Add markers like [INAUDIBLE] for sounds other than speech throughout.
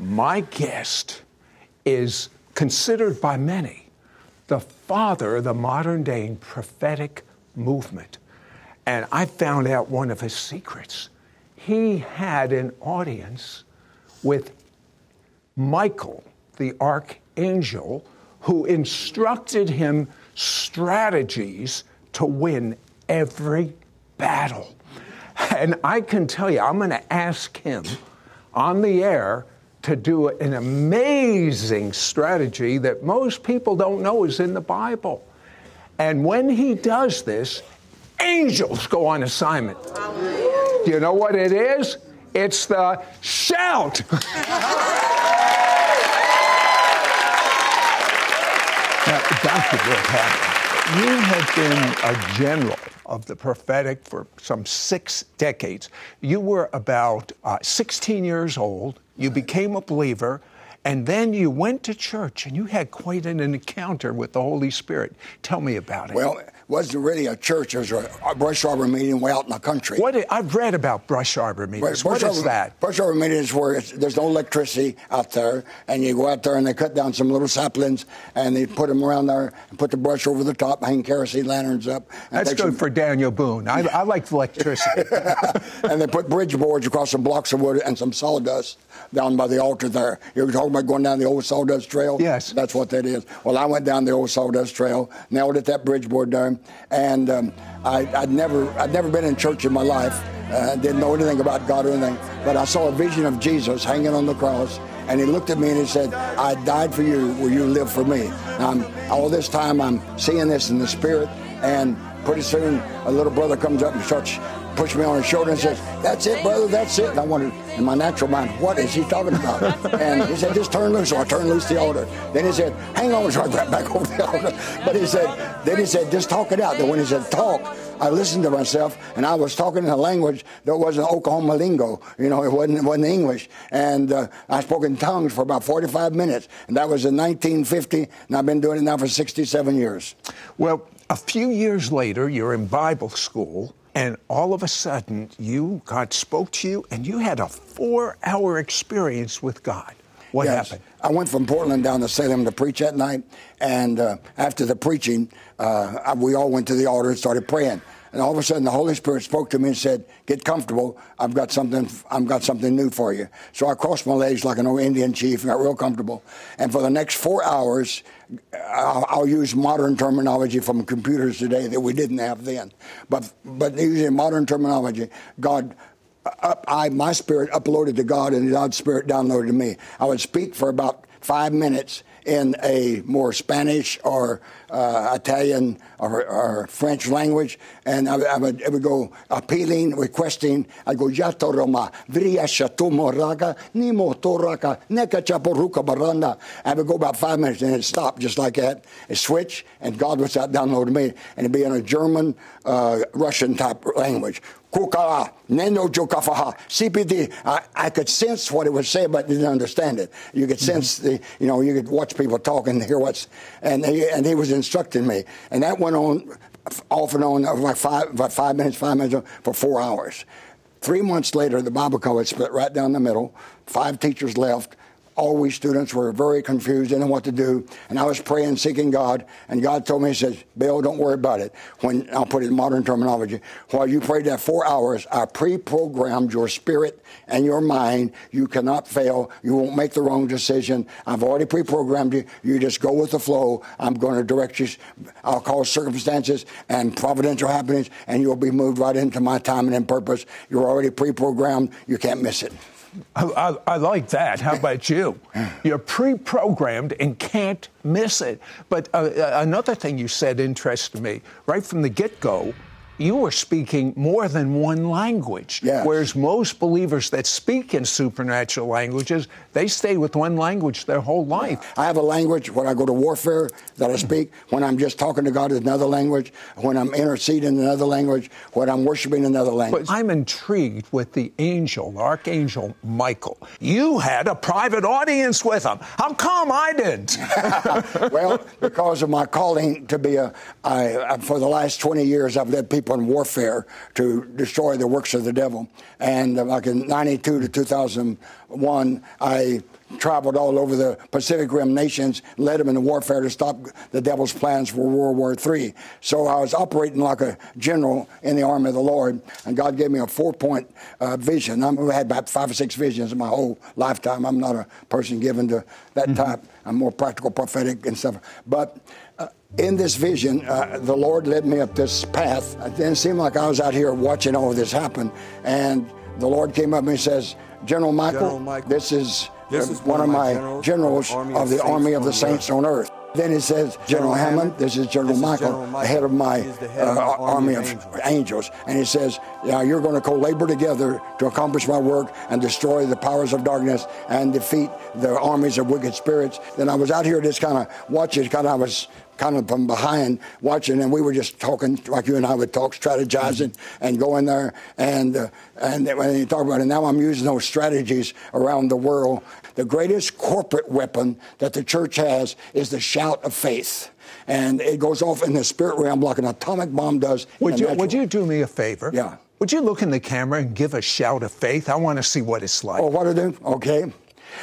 My guest is considered by many the father of the modern day prophetic movement. And I found out one of his secrets. He had an audience with Michael, the archangel, who instructed him strategies to win every battle. And I can tell you, I'm going to ask him on the air to do an amazing strategy that most people don't know is in the Bible. And when he does this, angels go on assignment. Do you know what it is? It's the shout. now, Dr. Bill you have been a general of the prophetic for some six decades. You were about uh, 16 years old. You became a believer. And then you went to church and you had quite an encounter with the Holy Spirit. Tell me about it. Well, it wasn't really a church. It was a, brush arbor meeting way out in the country. What i- I've read about brush arbor meetings. Brush what is arbor- that? Brush arbor meeting is where it's, there's no electricity out there, and you go out there and they cut down some little saplings and they put them around there and put the brush over the top, hang kerosene lanterns up. and That's good some- for Daniel Boone. I, I like electricity. [LAUGHS] and they put bridge boards across some blocks of wood and some sawdust down by the altar there. You were talking about going down the old sawdust trail? Yes. That's what that is. Well, I went down the old sawdust trail, nailed at that bridge board there, and um, I, I'd never, I'd never been in church in my life. Uh, didn't know anything about God or anything, but I saw a vision of Jesus hanging on the cross, and he looked at me and he said, "I died for you. Will you live for me?" Um, all this time, I'm seeing this in the spirit, and pretty soon, a little brother comes up and starts pushed me on his shoulder and says, That's it, brother, that's it. And I wondered in my natural mind, what is he talking about? [LAUGHS] And he said, Just turn loose. So I turned loose the altar. Then he said, Hang on. [LAUGHS] So I got back over the altar. But he said, Then he said, Just talk it out. Then when he said talk, I listened to myself and I was talking in a language that wasn't Oklahoma lingo. You know, it wasn't, it wasn't English. And uh, I spoke in tongues for about 45 minutes. And that was in 1950. And I've been doing it now for 67 years. Well, a few years later, you're in Bible school, and all of a sudden, you God spoke to you, and you had a four-hour experience with God. What Yes. happened? I went from Portland down to Salem to preach that night, and uh, after the preaching, uh, I- we all went to the altar and started praying. And all of a sudden, the Holy Spirit spoke to me and said, "Get comfortable. I've got something. I've got something new for you." So I crossed my legs like an old Indian chief and got real comfortable. And for the next four hours, I'll, I'll use modern terminology from computers today that we didn't have then. But but using modern terminology, God up, I, my spirit uploaded to God and God's spirit downloaded to me. I would speak for about five minutes in a more Spanish or uh, Italian or, or French language, and I, would- I would, it would go appealing, requesting. I'd go Yato Roma, Vria Shatumo Raga, Nimo Toraka, Neka Chaporuka Baranda. I would go about five minutes and it'd stop just like that. It switch, and God would start downloading me, and it'd be in a German, uh, Russian type language. Kukala, Nendo Jokafaha, CPD. I, I could sense what it would say, but didn't understand it. You could mm-hmm. sense the, you know, you could watch people talk and hear what's, and he, and he was instructing me. And that went on off and on, like five, about five minutes, five minutes, for four hours. Three months later, the Bible college split right down the middle. Five teachers left. All we students were very confused, didn't know what to do. And I was praying, seeking God, and God told me, He says, Bill, don't worry about it. When I'll put it in modern terminology, while you prayed that four hours, I pre-programmed your spirit and your mind. You cannot fail. You won't make the wrong decision. I've already pre-programmed you. You just go with the flow. I'm going to direct you. I'll call circumstances and providential happenings, and you'll be moved right into my timing and purpose. You're already pre-programmed. You can't miss it. I, I, I, like that. How about you? You're pre programmed and can't miss it. But uh, uh, another thing you said interested me. Right from the get go, you were speaking more than one language. Yes. Whereas most believers that speak in supernatural languages, they stay with one language their whole life. I have a language when I go to warfare that I speak. When I'm just talking to God, in another language. When I'm interceding, in another language. When I'm worshiping, another language. But I'm intrigued with the angel, the archangel Michael. You had a private audience with him. How come I didn't? [LAUGHS] well, because of my calling to be a, I, for the last 20 years, I've led people in warfare to destroy the works of the devil. And uh, like in 92 to 2001, I traveled all over the Pacific Rim nations, led them into warfare to stop the devil's plans for World War III. So I was operating like a general in the army of the Lord, and God gave me a four-point uh, vision. I've had about five or six visions in my whole lifetime. I'm not a person given to that mm-hmm. type. I'm more practical, prophetic, and stuff. But in this vision, uh, the Lord led me up this path. It didn't seem like I was out here watching all of this happen. And the Lord came up and he says, General Michael, General Michael this is, this uh, is one, one, of my generals, generals of, of the army of the saints on earth. Then he says, General, General Hamon, this is General, this Michael, is General Michael, head of my head uh, of army, of angels. angels. And he says, yeah, you're going to co-labor together to accomplish my work and destroy the powers of darkness and defeat the armies of wicked spirits. Then I was out here just kind of watching, kind of I was kind of from behind watching, and we were just talking like you and I would talk, strategizing and going there. And uh, and when you talk about it, now I'm using those strategies around the world. The greatest corporate weapon that the church has is the shout of faith and it goes off in the spirit realm like an atomic bomb does. Would you, would you do me a favor? Yeah. Would you look in the camera and give a shout of faith? I want to see what it's like. Oh, what to do? Okay.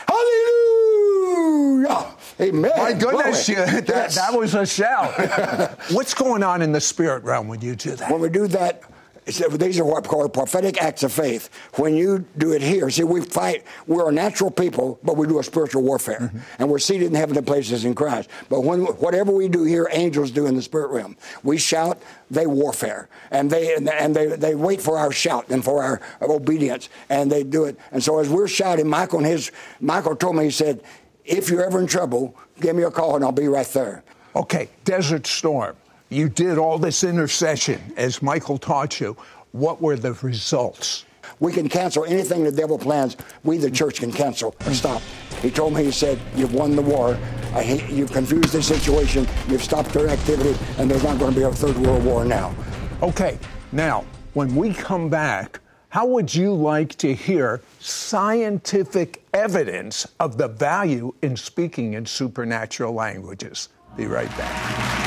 Hallelujah! Amen. My goodness, you, that, yes. that was a shout. [LAUGHS] What's going on in the spirit realm when you do that? When we do that, these are what we call prophetic acts of faith. When you do it here, see, we fight, we're a natural people, but we do a spiritual warfare. Mm-hmm. And we're seated in heavenly places in Christ. But when whatever we do here, angels do in the spirit realm. We shout, they warfare. And they and they, they wait for our shout and for our obedience. And they do it. And so as we're shouting, Michael and his Michael told me, he said, if you're ever in trouble, give me a call and I'll be right there. Okay, Desert Storm. You did all this intercession as Michael taught you. What were the results? We can cancel anything the devil plans. We, the church, can cancel and stop. He told me, he said, You've won the war. Hate, you've confused the situation. You've stopped their activity, and there's not going to be a third world war now. Okay, now, when we come back, how would you like to hear scientific evidence of the value in speaking in supernatural languages? Be right back.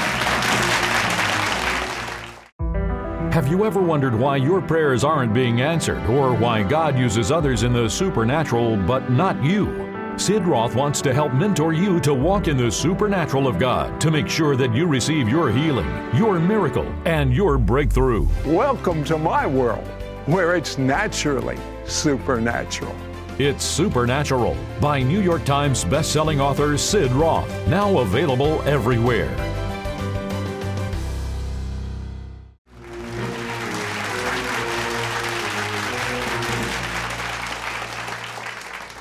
Have you ever wondered why your prayers aren't being answered or why God uses others in the supernatural but not you? Sid Roth wants to help mentor you to walk in the supernatural of God to make sure that you receive your healing, your miracle, and your breakthrough. Welcome to my world where it's naturally supernatural. It's Supernatural by New York Times bestselling author Sid Roth, now available everywhere.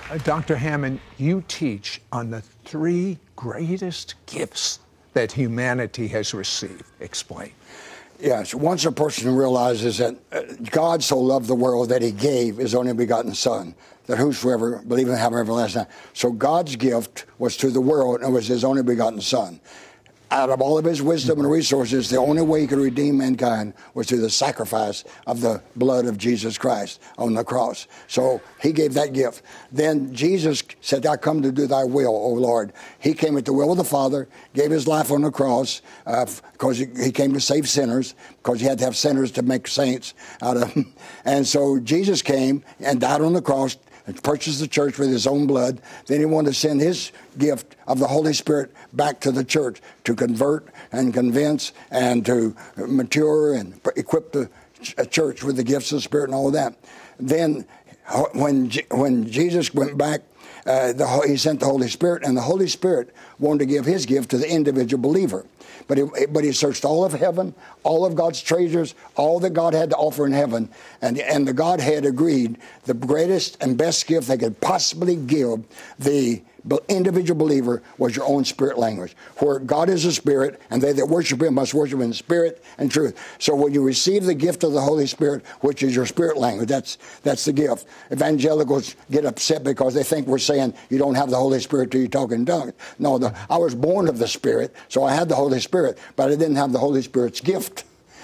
Uh, Dr. Hamon, you teach on the three greatest gifts that humanity has received. Explain. Yes, once a person realizes that uh, God so loved the world that he gave his only begotten Son, that whosoever believe in him have everlasting life. So God's gift was to the world and it was his only begotten Son out of all of his wisdom and resources, the only way he could redeem mankind was through the sacrifice of the blood of Jesus Christ on the cross. So he gave that gift. Then Jesus said, I come to do thy will, O Lord. He came at the will of the Father, gave his life on the cross uh, because he, he came to save sinners, because you had to have sinners to make saints out of them. And so Jesus came and died on the cross purchased the church with his own blood. Then he wanted to send his gift of the Holy Spirit back to the church to convert and convince and to mature and equip the uh, church with the gifts of the Spirit and all of that. Then when, when Jesus went back uh, the, he sent the Holy Spirit, and the Holy Spirit wanted to give his gift to the individual believer. But he, but he searched all of heaven, all of God's treasures, all that God had to offer in heaven, and, and the Godhead agreed the greatest and best gift they could possibly give the individual believer was your own spirit language, where God is a spirit, and they that worship Him must worship in spirit and truth. So when you receive the gift of the Holy Spirit, which is your spirit language, that's that's the gift. Evangelicals get upset because they think we're saying you don't have the Holy Spirit till you talk in tongues. No, the, I was born of the Spirit, so I had the Holy Spirit, but I didn't have the Holy Spirit's gift.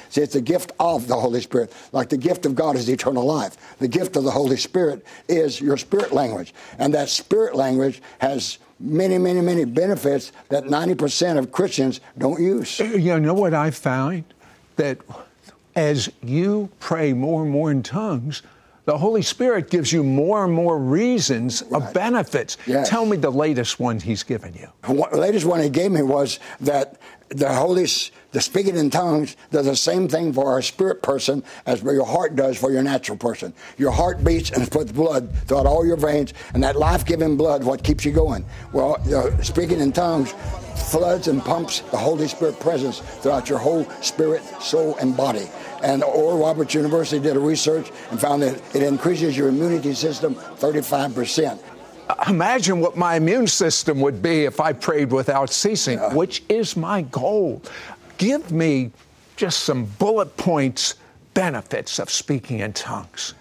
See, it's the gift of the Holy Spirit. Like the gift of God is eternal life. The gift of the Holy Spirit is your spirit language. And that spirit language has many, many, many benefits that 90% of Christians don't use. Uh, you know what I found? That as you pray more and more in tongues, the Holy Spirit gives you more and more reasons right. of benefits. Yes. Tell me the latest one He's given you. The latest one He gave me was that the Holy, the speaking in tongues does the same thing for our spirit person as your heart does for your natural person. Your heart beats and puts blood throughout all your veins, and that life-giving blood what keeps you going. Well, uh, speaking in tongues floods and pumps the Holy Spirit presence throughout your whole spirit, soul, and body. And Oral Roberts University did a research and found that it increases your immunity system 35 percent imagine what my immune system would be if I prayed without ceasing, yeah. which is my goal. Give me just some bullet points benefits of speaking in tongues.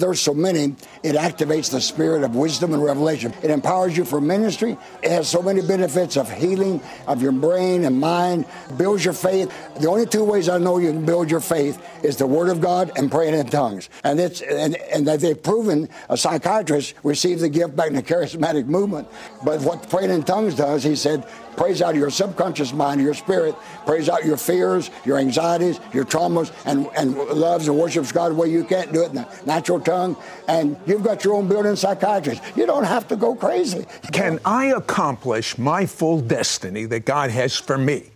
There's so many, it activates the spirit of wisdom and revelation. It empowers you for ministry. It has so many benefits of healing of your brain and mind, builds your faith. The only two ways I know you can build your faith is the Word of God and praying in tongues. And it's and, and they've proven a psychiatrist received the gift back in the charismatic movement. But what praying in tongues does, he said, prays out of your subconscious mind, your spirit, prays out your fears, your anxieties, your traumas, and, and loves and worships God the way you can't do it in the natural tongue. And you've got your own building psychiatrist. You don't have to go crazy. Can I accomplish my full destiny that God has for me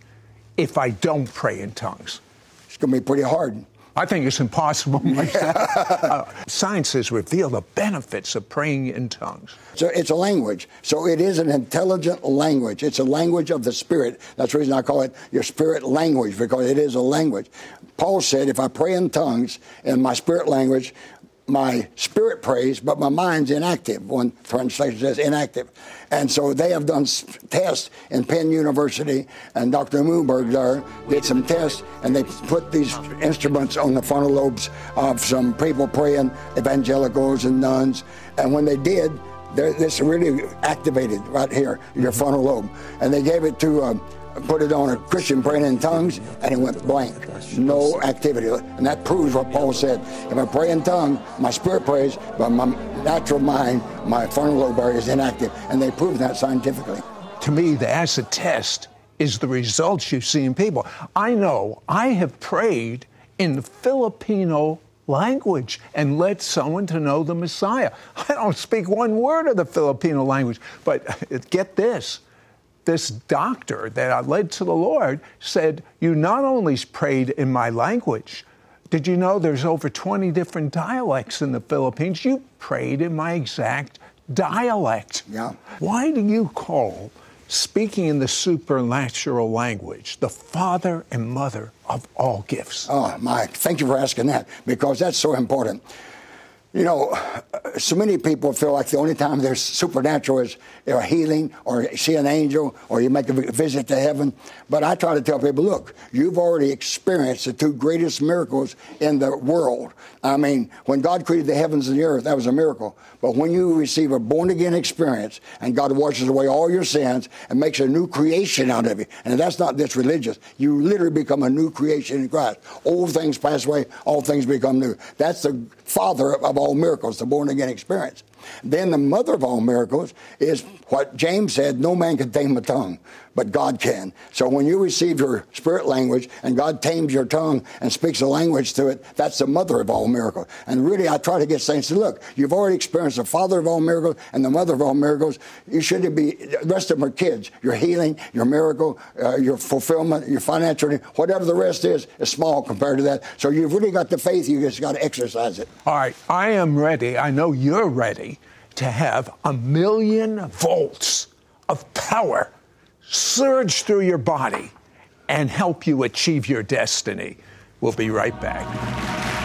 if I don't pray in tongues? It's going to be pretty hard. I think it's impossible [LAUGHS] myself. uh, science has revealed the benefits of praying in tongues. So it's a language. So it is an intelligent language. It's a language of the spirit. That's the reason I call it your spirit language because it is a language. Paul said, if I pray in tongues in my spirit language, my spirit prays, but my mind's inactive. One translation says inactive. And so they have done tests in Penn University, and Dr. Newberg there did some tests, and they put these instruments on the frontal lobes of some people praying, evangelicals and nuns. And when they did, this really activated right here, your frontal lobe. And they gave it to uh, put it on a Christian praying in tongues, and it went blank. No activity. And that proves what Paul said. If I pray in tongue, my spirit prays, but my natural mind, my frontal lobe area is inactive. And they proved that scientifically. To me, the acid test is the results you see in people. I know I have prayed in the Filipino language and led someone to know the Messiah. [LAUGHS] I don't speak one word of the Filipino language, but [LAUGHS] get this this doctor that I led to the Lord said, You not only prayed in my language, did you know there's over 20 different dialects in the Philippines? You prayed in my exact dialect. Yeah. Why do you call speaking in the supernatural language the father and mother of all gifts? Oh, Mike, thank you for asking that because that's so important. You know, so many people feel like the only time there's supernatural is a healing or see an angel or you make a visit to heaven. But I try to tell people, look, you've already experienced the two greatest miracles in the world. I mean, when God created the heavens and the earth, that was a miracle. But when you receive a born again experience and God washes away all your sins and makes a new creation out of you, and that's not this religious, you literally become a new creation in Christ. Old things pass away, all things become new. That's the father of all miracles, the born again experience. Then the mother of all miracles is what James said no man can tame a tongue. But God can. So when you receive your spirit language and God tames your tongue and speaks a language to it, that's the mother of all miracles. And really, I try to get saints to look, you've already experienced the father of all miracles and the mother of all miracles. You should be, the rest of them are kids. Your healing, your miracle, uh, your fulfillment, your financial, whatever the rest is, is small compared to that. So you've really got the faith, you just got to exercise it. All right, I am ready. I know you're ready to have a million volts of power surge through your body and help you achieve your destiny. We'll be right back.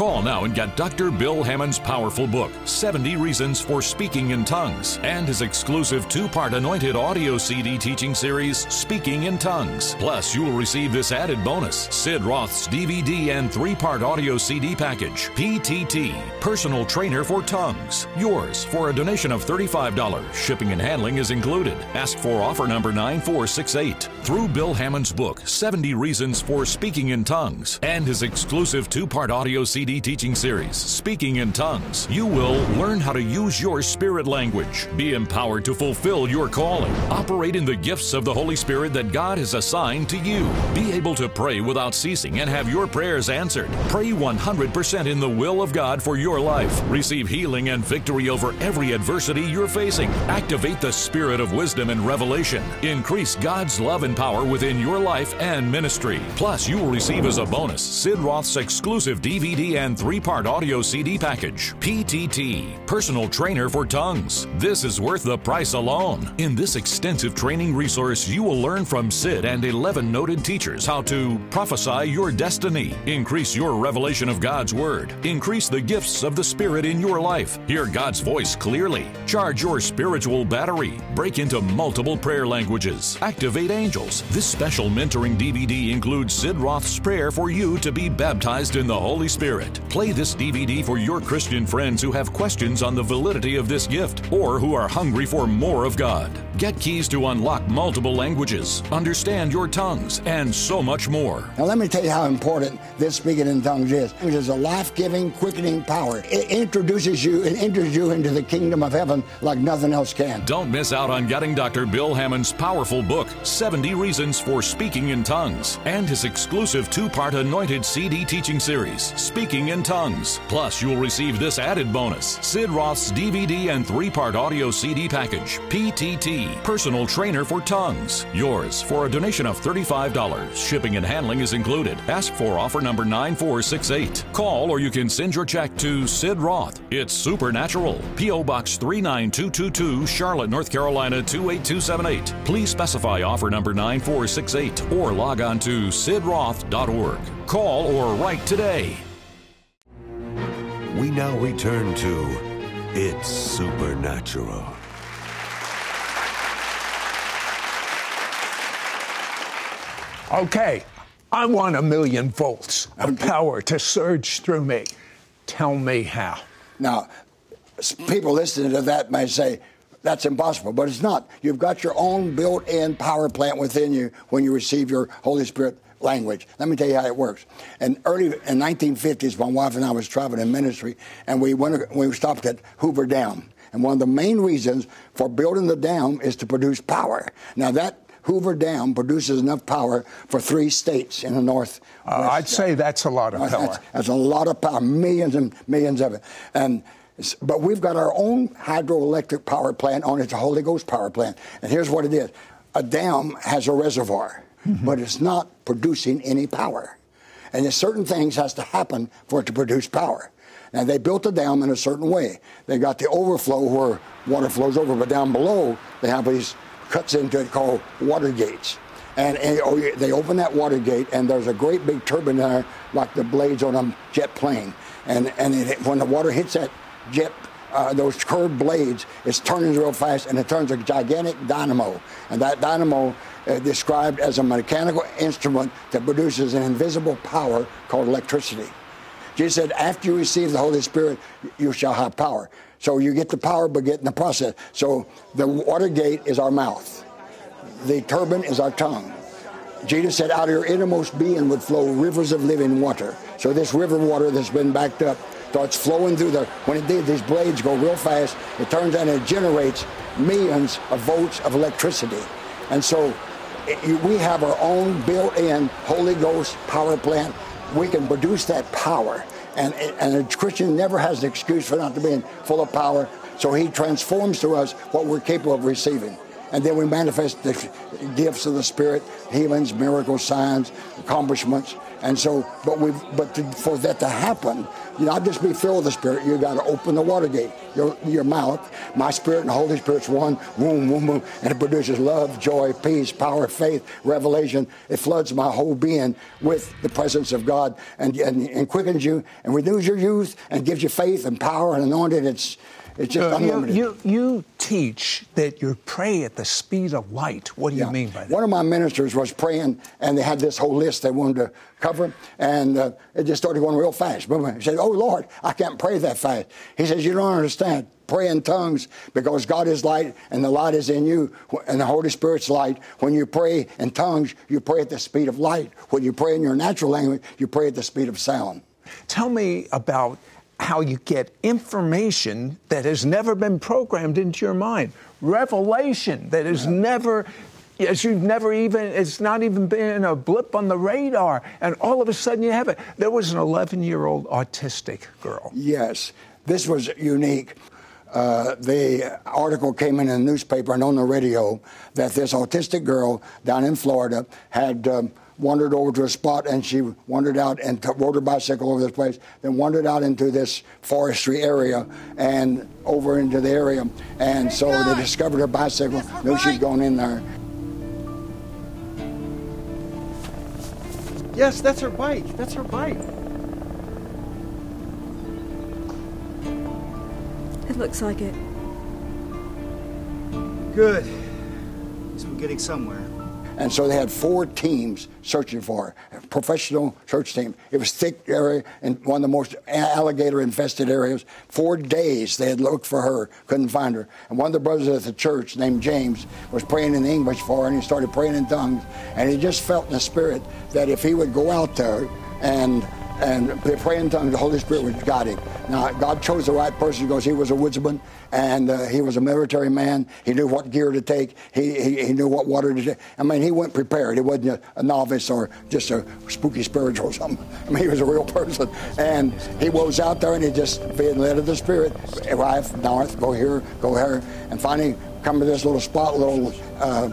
Call now and get Dr. Bill Hamon's powerful book, 70 Reasons for Speaking in Tongues, and his exclusive two part anointed audio CD teaching series, Speaking in Tongues. Plus, you will receive this added bonus Sid Roth's DVD and three part audio CD package, PTT, Personal Trainer for Tongues. Yours for a donation of $35. Shipping and handling is included. Ask for offer number 9468. Through Bill Hamon's book, 70 Reasons for Speaking in Tongues, and his exclusive two part audio CD teaching series, Speaking in Tongues, you will learn how to use your spirit language, be empowered to fulfill your calling, operate in the gifts of the Holy Spirit that God has assigned to you, be able to pray without ceasing and have your prayers answered, pray 100% in the will of God for your life, receive healing and victory over every adversity you're facing, activate the spirit of wisdom and revelation, increase God's love and power within your life and ministry. Plus, you will receive as a bonus Sid Roth's exclusive DVD and three part audio CD package. PTT, Personal Trainer for Tongues. This is worth the price alone. In this extensive training resource, you will learn from Sid and 11 noted teachers how to prophesy your destiny, increase your revelation of God's Word, increase the gifts of the Spirit in your life, hear God's voice clearly, charge your spiritual battery, break into multiple prayer languages, activate angels. This special mentoring DVD includes Sid Roth's prayer for you to be baptized in the Holy Spirit. Play this DVD for your Christian friends who have questions on the validity of this gift or who are hungry for more of God. Get keys to unlock multiple languages, understand your tongues, and so much more. Now, let me tell you how important this speaking in tongues is. It is a life giving, quickening power. It introduces you and enters you into the kingdom of heaven like nothing else can. Don't miss out on getting Dr. Bill Hamon's powerful book, 70 Reasons for Speaking in Tongues, and his exclusive two part anointed CD teaching series, Speaking in Tongues. Plus, you'll receive this added bonus Sid Roth's DVD and three part audio CD package, PTT, Personal Trainer for Tongues. Yours for a donation of $35. Shipping and handling is included. Ask for offer number 9468. Call or you can send your check to Sid Roth. It's Supernatural. P.O. Box 39222, Charlotte, North Carolina 28278. Please specify offer number 9468 or log on to sidroth.org. Call or write today. We now return to It's Supernatural. Okay, I want a million volts of power to surge through me. Tell me how. Now, people listening to that may say, that's impossible, but it's not. You've got your own built in power plant within you when you receive your Holy Spirit language. Let me tell you how it works. And early in 1950s, my wife and I was traveling in ministry, and we went. We stopped at Hoover Dam, and one of the main reasons for building the dam is to produce power. Now that Hoover Dam produces enough power for three states in the north. Uh, I'd say that's a lot of power. That's, that's a lot of power, millions and millions of it. And but we've got our own hydroelectric power plant on it, it's Holy Ghost power plant. And here's what it is: a dam has a reservoir, Mm-hmm. but it's not producing any power. And there's certain things has to happen for it to produce power. Now they built the dam in a certain way. They got the overflow where water flows over, but down below they have these cuts into it called water gates. And, and oh, they open that water gate, and there's a great big turbine there, like the blades on a jet plane. And, and it, when the water hits that jet, uh, those curved blades, it's turning real fast, and it turns a gigantic dynamo. And that dynamo uh, described as a mechanical instrument that produces an invisible power called electricity. Jesus said, after you receive the Holy Spirit, you shall have power. So you get the power, but get in the process. So the water gate is our mouth. The turbine is our tongue. Jesus said, out of your innermost being would flow rivers of living water. So this river water that's been backed up starts flowing through the, when it did, these blades go real fast. It turns and it generates millions of volts of electricity. And so it, we have our own built-in Holy Ghost power plant. We can produce that power. And, and a Christian never has an excuse for not being full of power. So he transforms to us what we're capable of receiving and then we manifest the gifts of the Spirit, healings, miracles, signs, accomplishments. And so, but we, but to, for that to happen, you not just be filled with the Spirit. You got to open the water gate, your your mouth. My Spirit and Holy Spirit's one, boom, boom, boom, and it produces love, joy, peace, power, faith, revelation. It floods my whole being with the presence of God, and and, and quickens you, and renews your youth, and gives you faith and power and anointing. It's it's just unlimited. You, you, you, teach that you pray at the speed of light. What do yeah. you mean by that? One of my ministers was praying, and they had this whole list they wanted to cover, and uh, it just started going real fast. He said, Oh, Lord, I can't pray that fast. He says, You don't understand. Pray in tongues because God is light and the light is in you and the Holy Spirit's light. When you pray in tongues, you pray at the speed of light. When you pray in your natural language, you pray at the speed of sound. Tell me about how you get information that has never been programmed into your mind, revelation that has yeah. never as you've never even, it's not even been a blip on the radar, and all of a sudden you have it. There was an 11 year old autistic girl. Yes, this was unique. Uh, the article came in, in the newspaper and on the radio that this autistic girl down in Florida had um, wandered over to a spot and she wandered out and t- rode her bicycle over this place, then wandered out into this forestry area and over into the area. And so they discovered her bicycle, knew she'd gone in there. Yes, that's her bike. That's her bike. It looks like it. Good. So we're getting somewhere. And so they had four teams searching for her, professional search team. It was thick area and one of the most alligator infested areas. Four days they had looked for her, couldn't find her. And one of the brothers at the church named James was praying in English for her and he started praying in tongues. And he just felt in the spirit that if he would go out there and and they pray in tongues. The Holy Spirit guide him. Now, God chose the right person because he was a woodsman and uh, he was a military man. He knew what gear to take. He, he, he, knew what water to take. I mean, he went prepared. He wasn't a, a, novice or just a spooky spiritual or something. I mean, he was a real person. And he was out there and he just being led of the Spirit. Wife, north, go here, go here. And finally come to this little spot, little uh,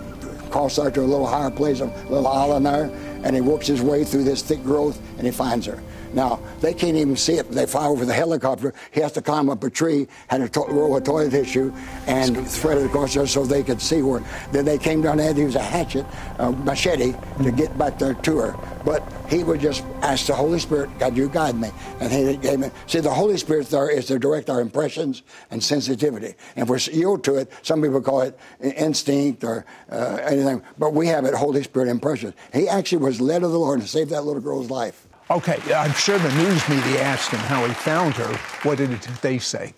cross out to a little higher place, a little island there. And he works his way through this thick growth and he finds her. Now, they can't even see it. They fly over the helicopter. He has to climb up a tree, had a to- roll of toilet tissue, and thread it across there so they could see where. Then they came down there to use a hatchet, a machete, to get back there to her. But he would just ask the Holy Spirit, God, you guide me. And he gave me. See, the Holy Spirit there is to direct our impressions and sensitivity. And if we yield to it, some people call it instinct or uh, anything, but we have it Holy Spirit impressions. He actually was led of the Lord to save that little girl's life. Okay, I'm sure the news media asked him how he found her. What did they say?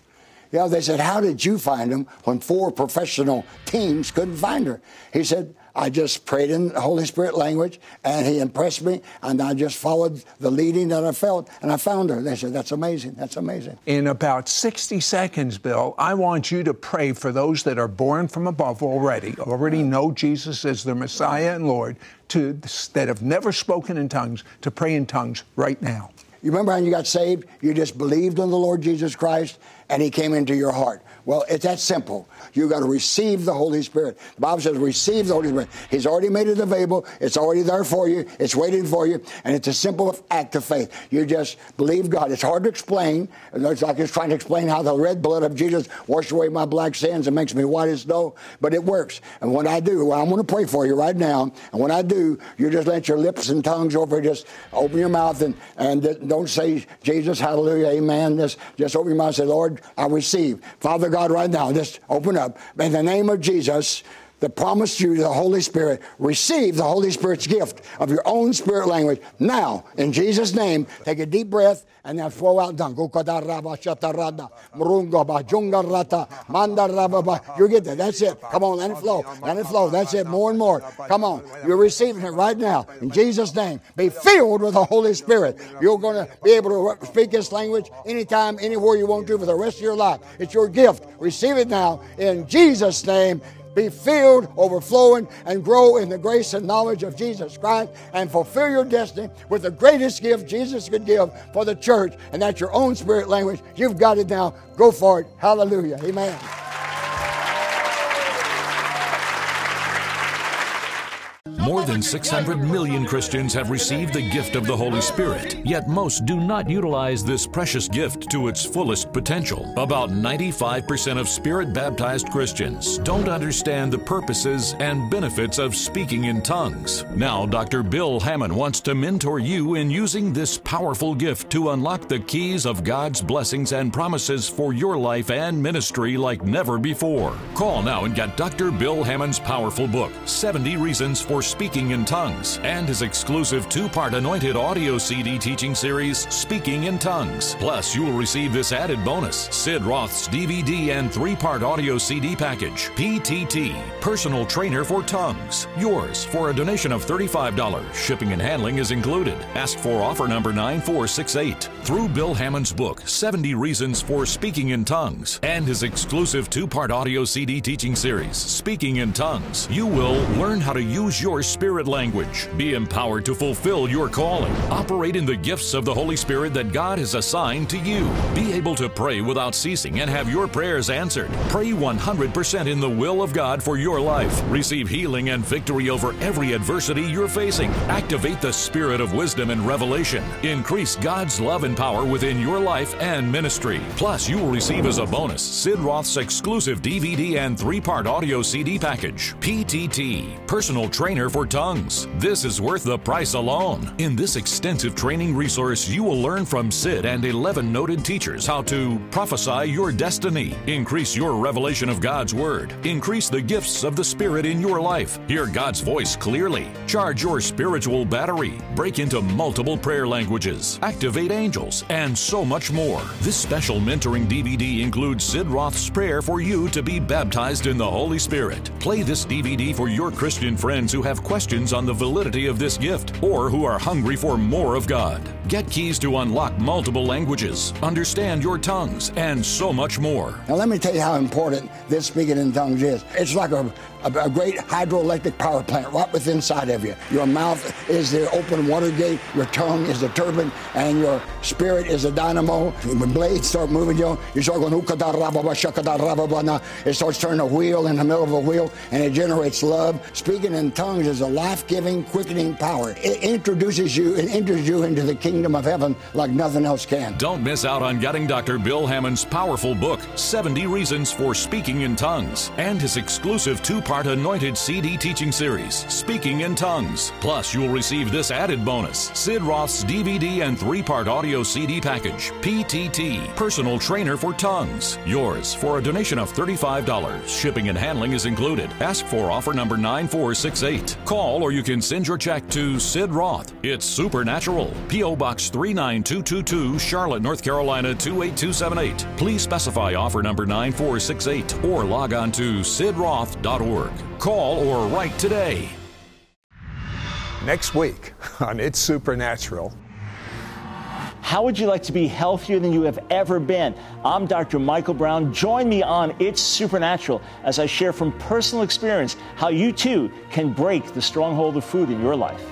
Yeah, they said, How did you find him when four professional teams couldn't find her? He said, I just prayed in Holy Spirit language, and he impressed me, and I just followed the leading that I felt, and I found her. They said, That's amazing. That's amazing. In about 60 seconds, Bill, I want you to pray for those that are born from above already, already know Jesus as their Messiah and Lord, to, that have never spoken in tongues, to pray in tongues right now. You remember how you got saved? You just believed in the Lord Jesus Christ, and he came into your heart. Well, it's that simple. You got to receive the Holy Spirit. The Bible says receive the Holy Spirit. He's already made it available. It's already there for you. It's waiting for you. And it's a simple act of faith. You just believe God. It's hard to explain. It's like it's trying to explain how the red blood of Jesus washed away my black sins and makes me white as snow. But it works. And when I do, well, I'm going to pray for you right now. And when I do, you just let your lips and tongues over. Just open your mouth and, and don't say Jesus, hallelujah, amen. Just, just open your mouth and say, Lord, I receive. Father God, right now, just open up. In the name of Jesus, the promised you, the Holy Spirit. Receive the Holy Spirit's gift of your own spirit language now. In Jesus' name, take a deep breath and then flow out tongue. You get that. That's it. Come on, let it flow. Let it flow. That's it. More and more. Come on. You're receiving it right now. In Jesus' name. Be filled with the Holy Spirit. You're going to be able to speak this language anytime, anywhere you want to for the rest of your life. It's your gift. Receive it now. In Jesus' name be filled, overflowing, and grow in the grace and knowledge of Jesus Christ and fulfill your destiny with the greatest gift Jesus could give for the church, and that's your own spirit language. You've got it now. Go for it. Hallelujah. Amen. More than 600 million Christians have received the gift of the Holy Spirit, yet most do not utilize this precious gift to its fullest potential. About 95% of Spirit baptized Christians don't understand the purposes and benefits of speaking in tongues. Now, Dr. Bill Hamon wants to mentor you in using this powerful gift to unlock the keys of God's blessings and promises for your life and ministry like never before. Call now and get Dr. Bill Hamon's powerful book, 70 Reasons for Speaking in Tongues, and his exclusive two part anointed audio CD teaching series, Speaking in Tongues. Plus, you will receive this added bonus Sid Roth's DVD and three part audio CD package, PTT, Personal Trainer for Tongues. Yours for a donation of $35. Shipping and handling is included. Ask for offer number 9468. Through Bill Hamon's book, 70 Reasons for Speaking in Tongues, and his exclusive two part audio CD teaching series, Speaking in Tongues, you will learn how to use your spirit language, be empowered to fulfill your calling, operate in the gifts of the Holy Spirit that God has assigned to you, be able to pray without ceasing and have your prayers answered, pray 100% in the will of God for your life, receive healing and victory over every adversity you're facing, activate the spirit of wisdom and revelation, increase God's love and power within your life and ministry. Plus, you will receive as a bonus Sid Roth's exclusive DVD and three part audio CD package, PTT, Personal Trainer for Tongues. This is worth the price alone. In this extensive training resource, you will learn from Sid and 11 noted teachers how to prophesy your destiny, increase your revelation of God's Word, increase the gifts of the Spirit in your life, hear God's voice clearly, charge your spiritual battery, break into multiple prayer languages, activate angels, and so much more. This special mentoring DVD includes Sid Roth's prayer for you to be baptized in the Holy Spirit. Play this DVD for your Christian friends who have questions on the validity of this gift or who are hungry for more of God. Get keys to unlock multiple languages, understand your tongues, and so much more. Now, let me tell you how important this speaking in tongues is. It's like a, a, a great hydroelectric power plant right within inside of you. Your mouth is the open water gate, your tongue is the turbine, and your spirit is a dynamo. When blades start moving, you, you start going, it starts turning a wheel in the middle of a wheel, and it generates love. Speaking in tongues is a life giving, quickening power. It introduces you and enters you into the kingdom of heaven like nothing else can. Don't miss out on getting Dr. Bill Hamon's powerful book, 70 Reasons for Speaking in Tongues, and his exclusive two part anointed CD teaching series, Speaking in Tongues. Plus, you'll receive this added bonus Sid Roth's DVD and three part audio CD package, PTT, Personal Trainer for Tongues. Yours for a donation of $35. Shipping and handling is included. Ask for offer number 9468. Call or you can send your check to Sid Roth. It's Supernatural. P.O. Box 39222, Charlotte, North Carolina 28278. Please specify offer number 9468 or log on to sidroth.org. Call or write today. Next week on It's Supernatural. How would you like to be healthier than you have ever been? I'm Dr. Michael Brown. Join me on It's Supernatural as I share from personal experience how you too can break the stronghold of food in your life.